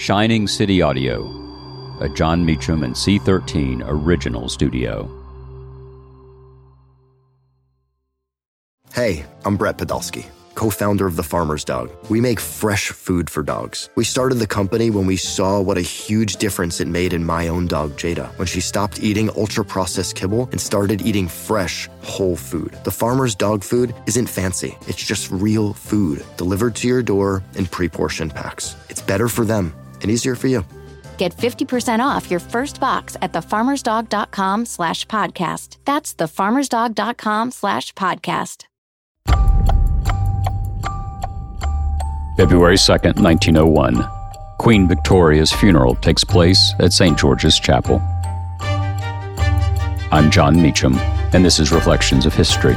Shining City Audio, a Jon Meacham and C13 original studio. Hey, I'm Brett Podolsky, co founder of The Farmer's Dog. We make fresh food for dogs. We started the company when we saw what a huge difference it made in my own dog, Jada, when she stopped eating ultra processed kibble and started eating fresh, whole food. The Farmer's Dog food isn't fancy, it's just real food delivered to your door in pre portioned packs. It's better for them and easier for you. Get 50% off your first box at thefarmersdog.com slash podcast. That's thefarmersdog.com slash podcast. February 2nd, 1901. Queen Victoria's funeral takes place at St. George's Chapel. I'm Jon Meacham, and this is Reflections of History.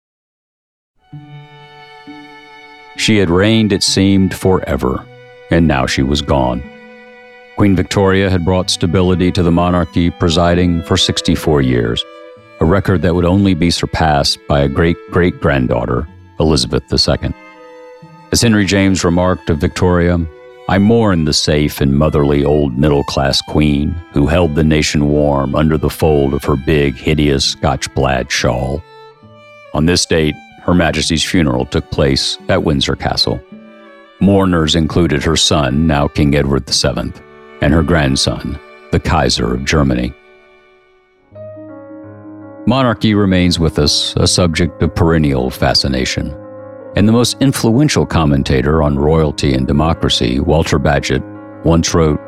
She had reigned, it seemed, forever, and now she was gone. Queen Victoria had brought stability to the monarchy, presiding for 64 years, a record that would only be surpassed by a great great granddaughter, Elizabeth II. As Henry James remarked of Victoria, I mourn the safe and motherly old middle class queen who held the nation warm under the fold of her big, hideous Scotch plaid shawl. On this date, Her Majesty's funeral took place at Windsor Castle. Mourners included her son, now King Edward VII, and her grandson, the Kaiser of Germany. Monarchy remains with us a subject of perennial fascination. And the most influential commentator on royalty and democracy, Walter Bagehot, once wrote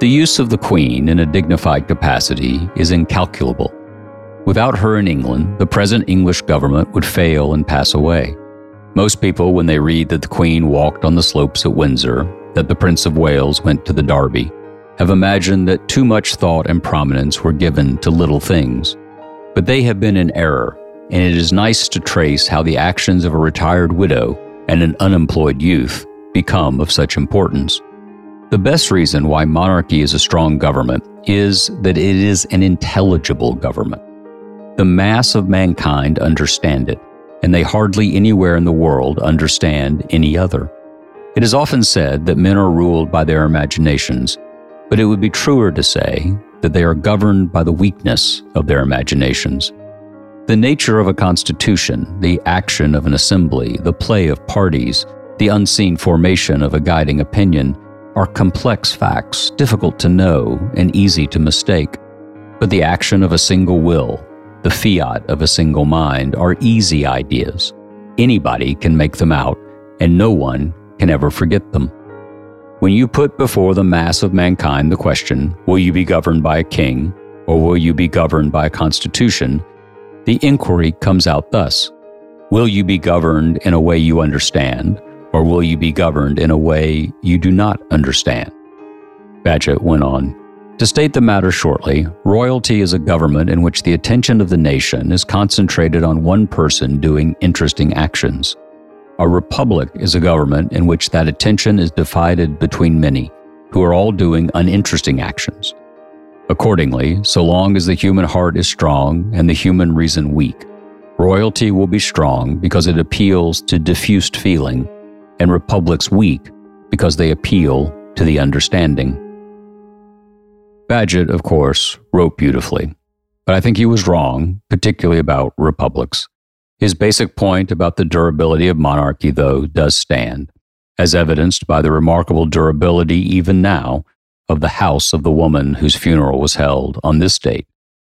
The use of the Queen in a dignified capacity is incalculable. Without her in England, the present English government would fail and pass away. Most people, when they read that the Queen walked on the slopes at Windsor, that the Prince of Wales went to the Derby, have imagined that too much thought and prominence were given to little things. But they have been in error and it is nice to trace how the actions of a retired widow and an unemployed youth become of such importance. The best reason why monarchy is a strong government is that it is an intelligible government. The mass of mankind understand it, and they hardly anywhere in the world understand any other. It is often said that men are ruled by their imaginations, but it would be truer to say that they are governed by the weakness of their imaginations. The nature of a constitution, the action of an assembly, the play of parties, the unseen formation of a guiding opinion are complex facts, difficult to know and easy to mistake. But the action of a single will, the fiat of a single mind, are easy ideas. Anybody can make them out, and no one can ever forget them. When you put before the mass of mankind the question, will you be governed by a king, or will you be governed by a constitution? The inquiry comes out thus Will you be governed in a way you understand, or will you be governed in a way you do not understand? Bagehot went on. To state the matter shortly, royalty is a government in which the attention of the nation is concentrated on one person doing interesting actions. A republic is a government in which that attention is divided between many, who are all doing uninteresting actions. Accordingly, so long as the human heart is strong and the human reason weak, royalty will be strong because it appeals to diffused feeling, and republics weak because they appeal to the understanding. Bagehot, of course, wrote beautifully, but I think he was wrong, particularly about republics. His basic point about the durability of monarchy, though, does stand, as evidenced by the remarkable durability even now of the house of the woman whose funeral was held on this date,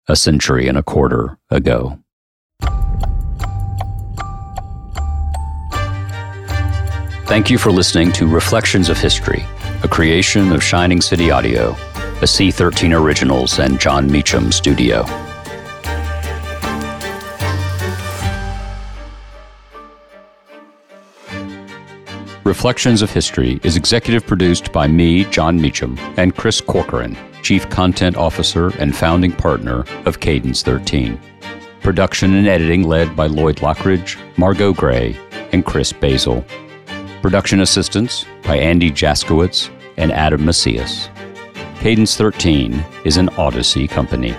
a century and a quarter ago. Thank you for listening to Reflections of History, a creation of Shining City Audio, a C13 Originals and Jon Meacham studio. Reflections of History is executive produced by me, Jon Meacham, and Chris Corcoran, Chief Content Officer and founding partner of Cadence 13. Production and editing led by Lloyd Lockridge, Margot Gray, and Chris Basil. Production assistance by Andy Jaskowitz and Adam Macias. Cadence 13 is an Odyssey company.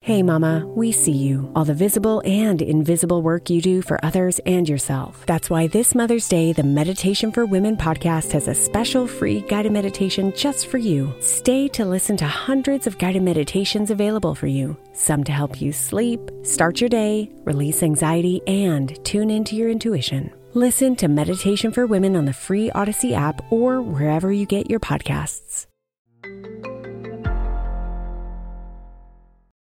Hey, Mama, we see you, all the visible and invisible work you do for others and yourself. That's why this Mother's Day, the Meditation for Women podcast has a special free guided meditation just for you. Stay to listen to hundreds of guided meditations available for you, some to help you sleep, start your day, release anxiety, and tune into your intuition. Listen to Meditation for Women on the free Odyssey app or wherever you get your podcasts.